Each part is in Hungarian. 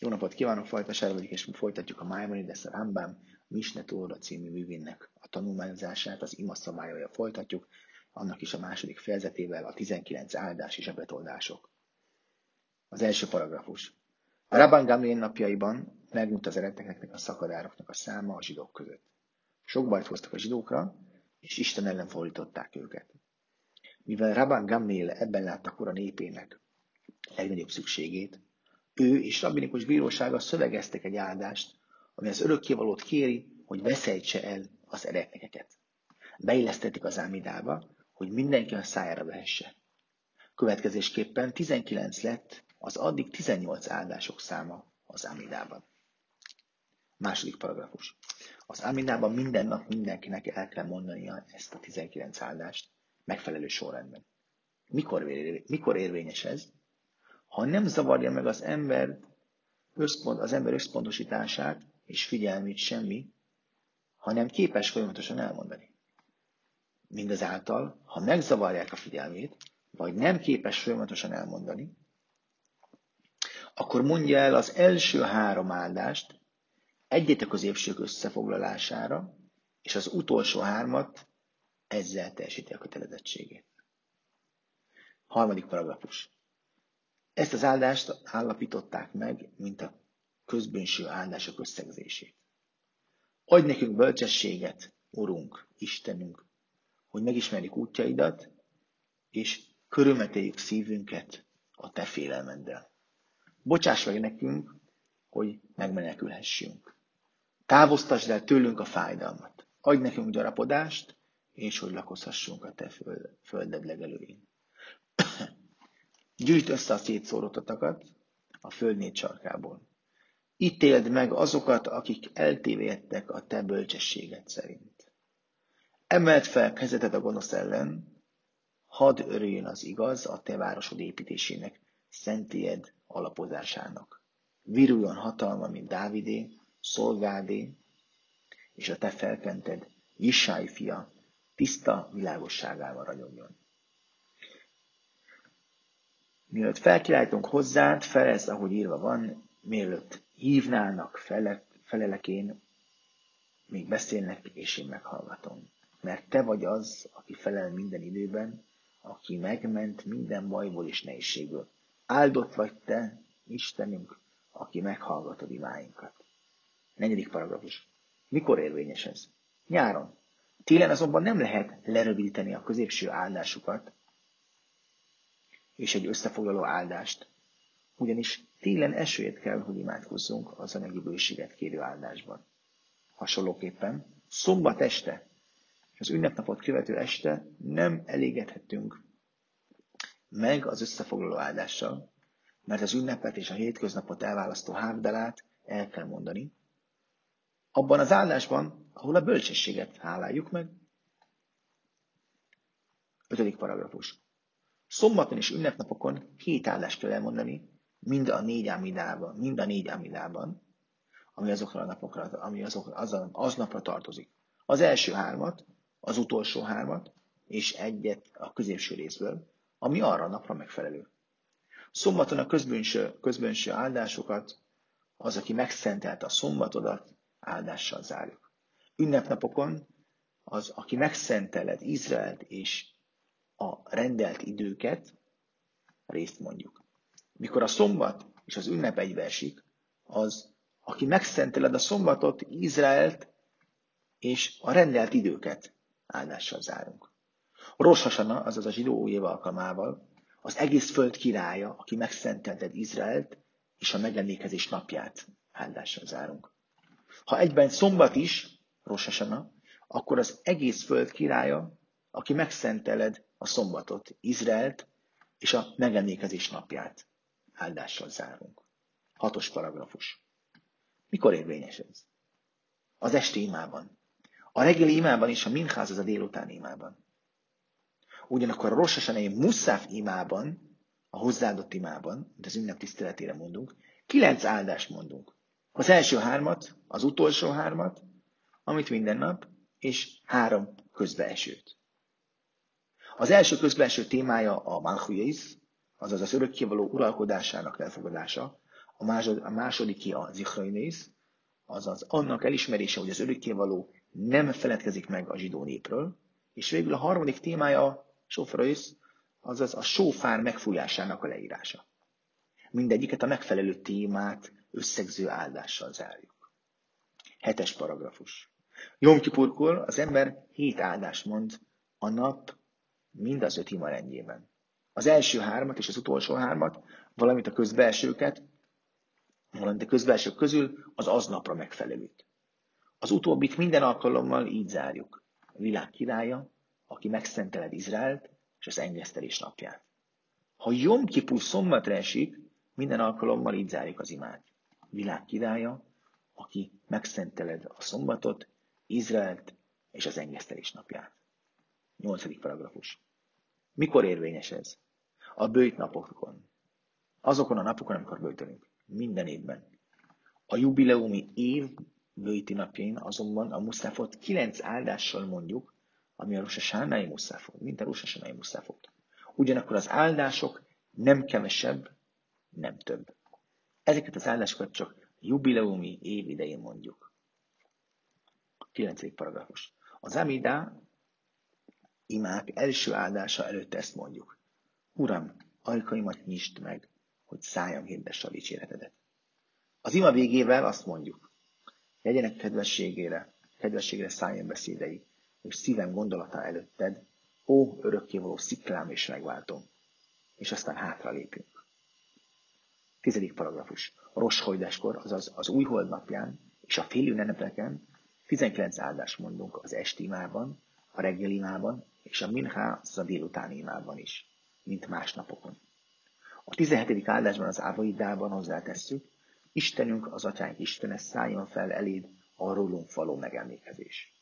Jó napot kívánok, Fajta vagyok, és folytatjuk a Maimonides a Rambam Misne Tóra című művének a tanulmányozását, az ima szabályoja folytatjuk, annak is a második fejezetével a 19 áldás és a betoldások. Az első paragrafus. A Rabban Gamliel napjaiban megnőtt az eredeteknek a szakadároknak a száma a zsidók között. Sok bajt hoztak a zsidókra, és Isten ellen fordították őket. Mivel Rabban Gamliel ebben látta kora népének legnagyobb szükségét, ő és rabbinikus bírósága szövegeztek egy áldást, ami az örökkévalót kéri, hogy veszejtse el az eredeteket. Beillesztetik az ámidába, hogy mindenki a szájára vehesse. Következésképpen 19 lett az addig 18 áldások száma az ámidában. Második paragrafus. Az ámidában minden nap mindenkinek el kell mondania ezt a 19 áldást megfelelő sorrendben. Mikor érvényes ez? Ha nem zavarja meg az ember összpont, az ember összpontosítását és figyelmét semmi, hanem képes folyamatosan elmondani. Mindazáltal, ha megzavarják a figyelmét, vagy nem képes folyamatosan elmondani, akkor mondja el az első három áldást egyet a középsők összefoglalására, és az utolsó hármat ezzel teljesíti a kötelezettségét. Harmadik paragrafus. Ezt az áldást állapították meg, mint a közbenső áldások összegzését. Adj nekünk bölcsességet, Urunk, Istenünk, hogy megismerjük útjaidat, és körülmeteljük szívünket a Te félelmeddel. Bocsáss meg nekünk, hogy megmenekülhessünk. Távoztasd el tőlünk a fájdalmat. Adj nekünk gyarapodást, és hogy lakozhassunk a Te földed legelőin. Gyűjt össze a szétszórottatokat a föld négy sarkából. Ítéld meg azokat, akik eltévedtek a te bölcsességed szerint. Emeld fel kezeted a gonosz ellen, hadd örüljön az igaz a te városod építésének, szentélyed alapozásának. Viruljon hatalma, mint Dávidé, szolgádé, és a te felkented, Jissáj fia, tiszta világosságával ragyogjon. Mielőtt felkiáltunk hozzád, felez, ahogy írva van, mielőtt hívnának fele, felelekén, még beszélnek, és én meghallgatom. Mert te vagy az, aki felel minden időben, aki megment minden bajból és nehézségből. Áldott vagy te, Istenünk, aki meghallgatod imáinkat. Negyedik paragrafus. Mikor érvényes ez? Nyáron. Télen azonban nem lehet lerövidíteni a középső áldásukat, és egy összefoglaló áldást. Ugyanis télen esőért kell, hogy imádkozzunk az anyagi bőséget kérő áldásban. Hasonlóképpen szombat este az ünnepnapot követő este nem elégedhetünk meg az összefoglaló áldással, mert az ünnepet és a hétköznapot elválasztó hávdalát el kell mondani. Abban az áldásban, ahol a bölcsességet háláljuk meg. Ötödik paragrafus. Szombaton és ünnepnapokon két áldást kell elmondani, mind a négy ámidában, mind a négy ámidában, ami azokra a napokra, ami azok, az, a, az napra tartozik. Az első hármat, az utolsó hármat, és egyet a középső részből, ami arra a napra megfelelő. Szombaton a közbönső, közbönső áldásokat, az, aki megszentelte a szombatodat, áldással zárjuk. Ünnepnapokon az, aki megszenteled Izraelt és a rendelt időket, részt mondjuk. Mikor a szombat és az ünnep egybeesik, az, aki megszenteled a szombatot, Izraelt és a rendelt időket áldással zárunk. Rosh Hasana, azaz a zsidó új év alkalmával, az egész föld királya, aki megszentelted Izraelt és a megemlékezés napját áldással zárunk. Ha egyben szombat is, Rosh Hasana, akkor az egész föld királya, aki megszenteled a szombatot, Izraelt és a megemlékezés napját. Áldással zárunk. Hatos paragrafus. Mikor érvényes ez? Az esti imában. A reggeli imában és a minház az a délután imában. Ugyanakkor a Rosh Muszáf imában, a hozzáadott imában, mint az ünnep tiszteletére mondunk, kilenc áldást mondunk. Az első hármat, az utolsó hármat, amit minden nap, és három közbeesőt. Az első közbenső témája a Malchuyész, azaz az örökkévaló uralkodásának elfogadása, A, másod, a másodiké a zichrainés, azaz annak elismerése, hogy az örökkévaló nem feledkezik meg a zsidó népről, és végül a harmadik témája a sofraisz, azaz a sófár megfújásának a leírása. Mindegyiket a megfelelő témát összegző áldással zárjuk. Hetes paragrafus. Jom az ember hét áldást mond a nap mind az öt ima rendjében. Az első hármat és az utolsó hármat, valamint a közbelsőket, valamint a közbelsők közül az aznapra megfelelőt. Az utóbbit minden alkalommal így zárjuk. A világ királya, aki megszenteled Izraelt és az engesztelés napját. Ha Jom Kipur szombatra esik, minden alkalommal így zárjuk az imát. Világ királya, aki megszenteled a szombatot, Izraelt és az engesztelés napját. Nyolcadik paragrafus. Mikor érvényes ez? A bőjt napokon. Azokon a napokon, amikor bőjtölünk. Minden évben. A jubileumi év bőjti napjain azonban a muszáfot kilenc áldással mondjuk, ami a Rosasánai muszáfot, mint a Rosasánai muszáfot. Ugyanakkor az áldások nem kevesebb, nem több. Ezeket az áldásokat csak jubileumi év idején mondjuk. 9. paragrafus. Az Amidá imák első áldása előtt ezt mondjuk. Uram, ajkaimat nyisd meg, hogy szájam hirdesse a dicséretedet. Az ima végével azt mondjuk, legyenek kedvességére, kedvességére szálljon beszédei, és szívem gondolata előtted, ó, örökkévaló sziklám és megváltom. És aztán hátra lépünk. Tizedik paragrafus. A roshojdáskor, azaz az új hold napján és a félő ünnepeken 19 áldás mondunk az esti imában, a reggeli imában és a minhá, az a délutáni imában is, mint más napokon. A 17. áldásban az Ávaidában hozzátesszük, Istenünk, az atyánk Istene szálljon fel eléd a rólunk való megemlékezés.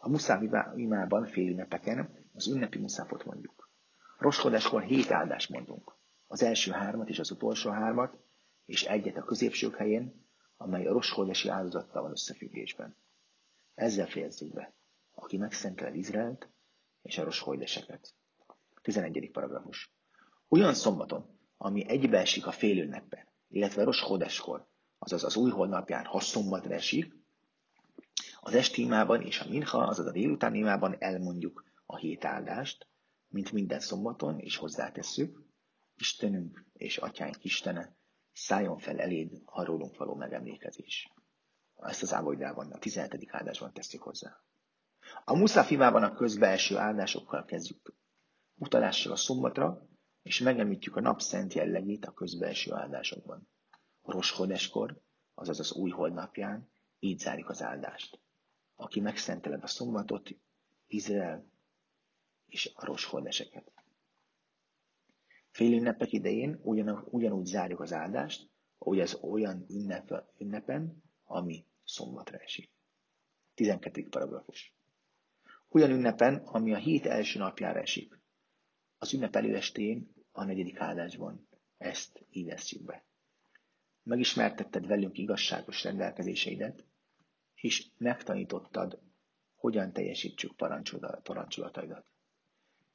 A muszáv imában fél ünnepeken az ünnepi muszáfot mondjuk. Roskodáskor hét áldást mondunk. Az első hármat és az utolsó hármat, és egyet a középső helyén, amely a roskodási áldozattal van összefüggésben. Ezzel fejezzük be. Aki megszentel Izraelt és a roskoldeseket. 11. paragrafus. Olyan szombaton, ami egybeesik a félünnepben, illetve roskodáskor, azaz az új holnapján, ha szombatra esik, az esti imában és a minha, azaz a délután imában elmondjuk a hét áldást, mint minden szombaton, és hozzátesszük, Istenünk és Atyánk Istene, szálljon fel eléd a rólunk való megemlékezés. Ezt az ávoidában, a 17. áldásban tesszük hozzá. A muszafimában a közbelső áldásokkal kezdjük utalással a szombatra, és megemlítjük a napszent jellegét a közbelső áldásokban. A roshodeskor, azaz az új holdnapján, így zárjuk az áldást aki megszenteled a szombatot, Izrael és a rosholdeseket. Fél ünnepek idején ugyan, ugyanúgy zárjuk az áldást, ahogy az olyan ünnep, ünnepen, ami szombatra esik. 12. paragrafus. Olyan ünnepen, ami a hét első napjára esik. Az ünnep előestén, a negyedik áldásban. Ezt így be. Megismertetted velünk igazságos rendelkezéseidet, és megtanítottad, hogyan teljesítsük parancsolataidat.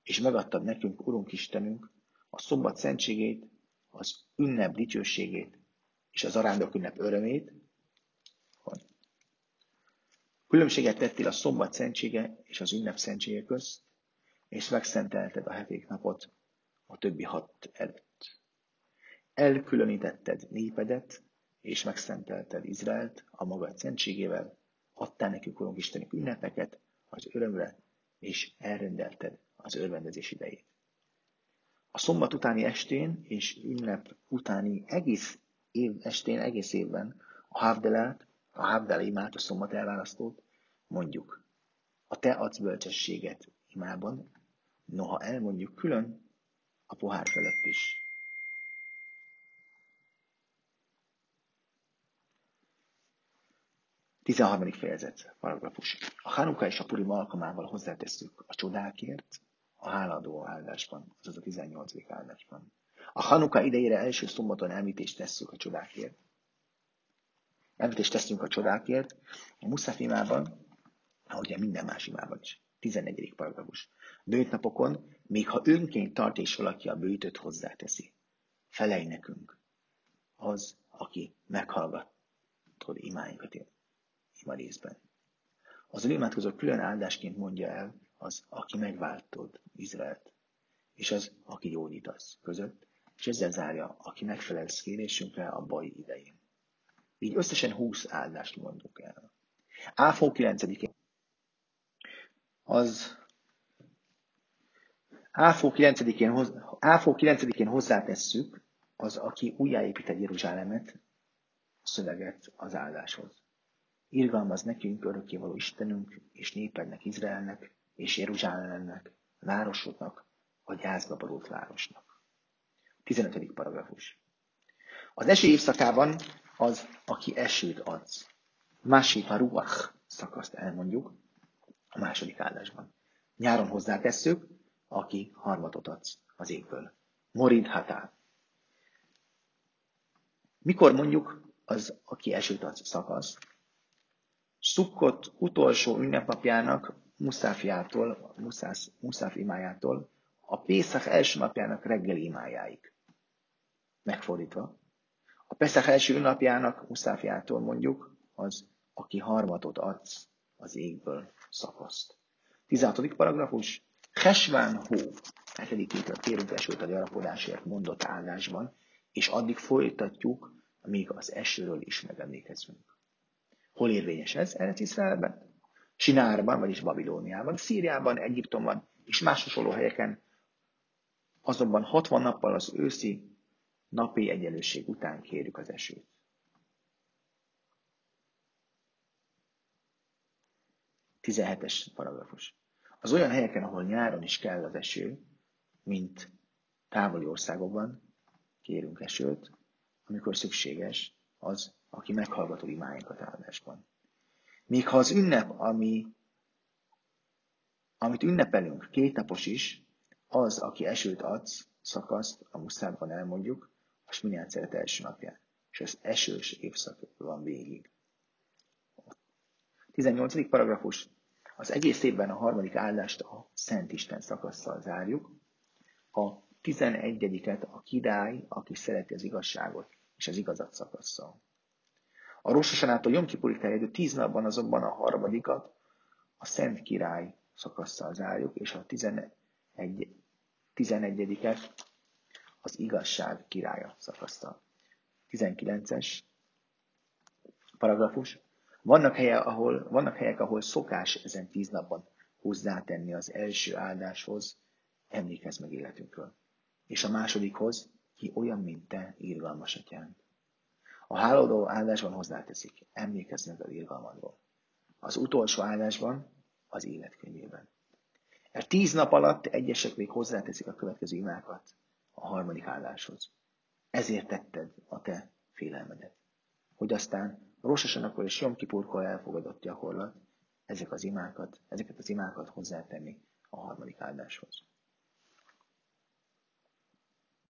És megadtad nekünk, Urunk Istenünk, a szombat szentségét, az ünnep dicsőségét és az arándok ünnep örömét, Különbséget tettél a szombat szentsége és az ünnep szentsége közt, és megszentelted a heték napot a többi hat előtt. Elkülönítetted népedet, és megszentelted Izraelt a magad szentségével, adtál nekünk, Urunk Istenünk, ünnepeket az örömre, és elrendelted az örvendezés idejét. A szombat utáni estén és ünnep utáni egész év estén, egész évben a Havdelát, a Havdala imát, a szombat elválasztót, mondjuk. A te adsz bölcsességet imában, noha elmondjuk külön a pohár felett is. 13. fejezet, paragrafus. A Hanuka és a Purim alkalmával hozzátesszük a csodákért, a háladó áldásban, azaz a 18. áldásban. A Hanuka idejére első szombaton említést tesszük a csodákért. Említést teszünk a csodákért, a Muszaf imában, ahogy minden más imában is. 14. paragrafus. Bőjtnapokon, még ha önként tart és valaki a bőjtöt hozzáteszi. Felej nekünk. Az aki meghallgatod imáinkat ima részben. Az imádkozó külön áldásként mondja el az, aki megváltod Izraelt, és az, aki gyógyítasz között, és ezzel zárja, aki megfelelsz kérésünkre a baj idején. Így összesen 20 áldást mondunk el. Áfó 9 az Áfó 9-én, Áfó 9-én hozzátesszük az, aki újjáépít egy Jeruzsálemet, szöveget az áldáshoz. Irgalmaz nekünk örökkévaló Istenünk, és népednek, Izraelnek, és Jeruzsálemnek, városodnak, a gyászba borult városnak. 15. paragrafus. Az eső évszakában az, aki esőt adsz. Másik a ruach szakaszt elmondjuk a második áldásban. Nyáron hozzátesszük, aki harmatot adsz az égből. Morid hatá. Mikor mondjuk az, aki esőt adsz szakasz? Szukkot utolsó ünnepnapjának, Muszáfiától, Muszász, Muszáf imájától, a Pészak első napjának reggeli imájáig. Megfordítva. A Pészak első ünnapjának, Muszáfiától mondjuk, az, aki harmatot adsz az égből szakaszt. 16. paragrafus. Hesván hó, hetedik hétre térünk esőt a gyarapodásért mondott áldásban, és addig folytatjuk, míg az esőről is megemlékezünk. Hol érvényes ez? Eretz Iszraelben? Sinárban, vagyis Babilóniában, Szíriában, Egyiptomban és más hasonló helyeken. Azonban 60 nappal az őszi napi egyenlőség után kérjük az esőt. Tizenhetes paragrafus. Az olyan helyeken, ahol nyáron is kell az eső, mint távoli országokban, kérünk esőt, amikor szükséges, az, aki meghallgató imáinkat áldásban. Míg ha az ünnep, ami, amit ünnepelünk, kétnapos is, az, aki esőt adsz, szakaszt, a muszában elmondjuk, a Sminiát szeret első napján. És ez esős évszak van végig. 18. paragrafus. Az egész évben a harmadik áldást a Szent Isten szakasszal zárjuk, a 11 a király, aki szereti az igazságot és az igazat szakasszal. A Rososanától Jom Kipurig terjedő tíz napban azonban a harmadikat a Szent Király szakasszal zárjuk, és a 11, 11 az igazság királya szakasszal. 19-es paragrafus. Vannak, helye, ahol, vannak helyek, ahol szokás ezen tíz napban hozzátenni az első áldáshoz, emlékezz meg életünkről. És a másodikhoz, ki olyan, mint te, írgalmas atyánk. A hálódó áldásban hozzáteszik, emlékezz meg az írgalmadról. Az utolsó áldásban, az életkönyvében. Mert tíz nap alatt egyesek még hozzáteszik a következő imákat a harmadik áldáshoz. Ezért tetted a te félelmedet. Hogy aztán Rososanakor és Jom Kipurkor elfogadott gyakorlat ezek az imákat, ezeket az imákat hozzátenni a harmadik áldáshoz.